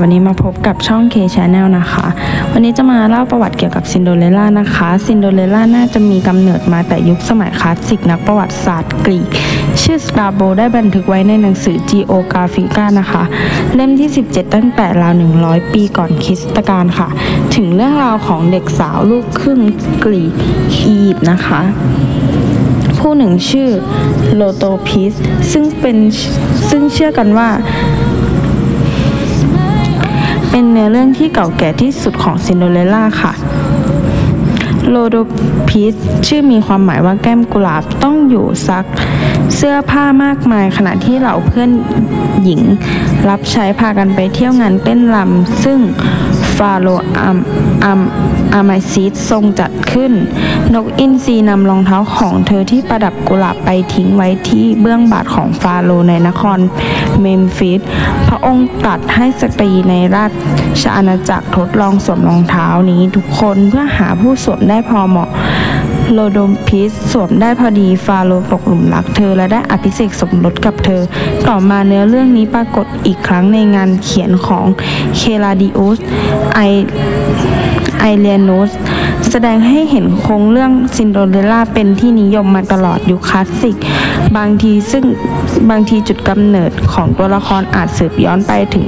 วันนี้มาพบกับช่อง K Channel นะคะ วันนี้จะมาเล่าประวัติเกี่ยวกับซินโดเรลล่านะคะ ซินโดเรลล่าน่าจะมีกำเนิดมาแต่ยุคสมัยคลาสสิกนักประวัติศาสตร์กรีก ชื่อสตราโบได้บันทึกไว้ในหนังสือ Geographica นะคะ เล่มที่ 17 ตั้งแต่ราว 100 ปีก่อนคริสตกาลค่ะ ถึงเรื่องราวของเด็กสาวลูกครึ่งกรีกอียิปต์นะคะผู้หนึ่งชื่อโลโตพิสซึ่งเป็นซึ่งเชื่อกันว่า เป็นเนื้อเรื่องที่เก่าแก่ที่สุดของซินโดเรลล่าค่ะ โลโดพิสชื่อมีความหมายว่าแก้มกุหลาบต้องอยู่ซัก เสื้อผ้ามากมายขณะที่เหล่าเพื่อนหญิง รับใช้พากันไปเที่ยวงานเต้นรำซึ่งฟาโรอัมอัมอามาซิสทรงจัดขึ้น นกอินทรีนำรองเท้าของเธอที่ประดับกุหลาบไปทิ้งไว้ที่เบื้องบาทของฟาโรในนครเมมฟิส พระองค์ตรัสให้สตรีในราชอาณาจักรทดลองสวมรองเท้านี้ทุกคนเพื่อหาผู้สวมได้พอเหมาะ โลโดมพิสสวมได้พอดีฟาโรตกหลุมรักเธอและได้อภิเษกสมรสกับเธอ ต่อมาเนื้อเรื่องนี้ปรากฏอีกครั้งในงานเขียนของเคลาดิอุสไอไอเลียนุสแสดงให้เห็นโครงเรื่องซินโดเรลล่าเป็นที่นิยมมาตลอดยุคคลาสสิก บางทีซึ่งบางทีจุดกำเนิดของตัวละครอาจสืบย้อนไปถึง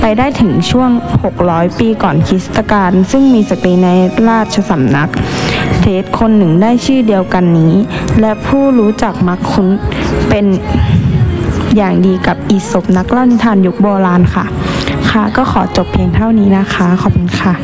ไปได้ถึงช่วง 600 ปีก่อนคริสตกาลซึ่งมีสตรีในราชสำนัก สคนหนึ่งได้ชื่อเดียวกันนี้ และผู้รู้จักมักคุ้นเป็นอย่างดีกับอีศพนักเล่านิทานยุคโบราณค่ะ ค่ะ ก็ขอจบเพียงเท่านี้นะคะ ขอบคุณค่ะ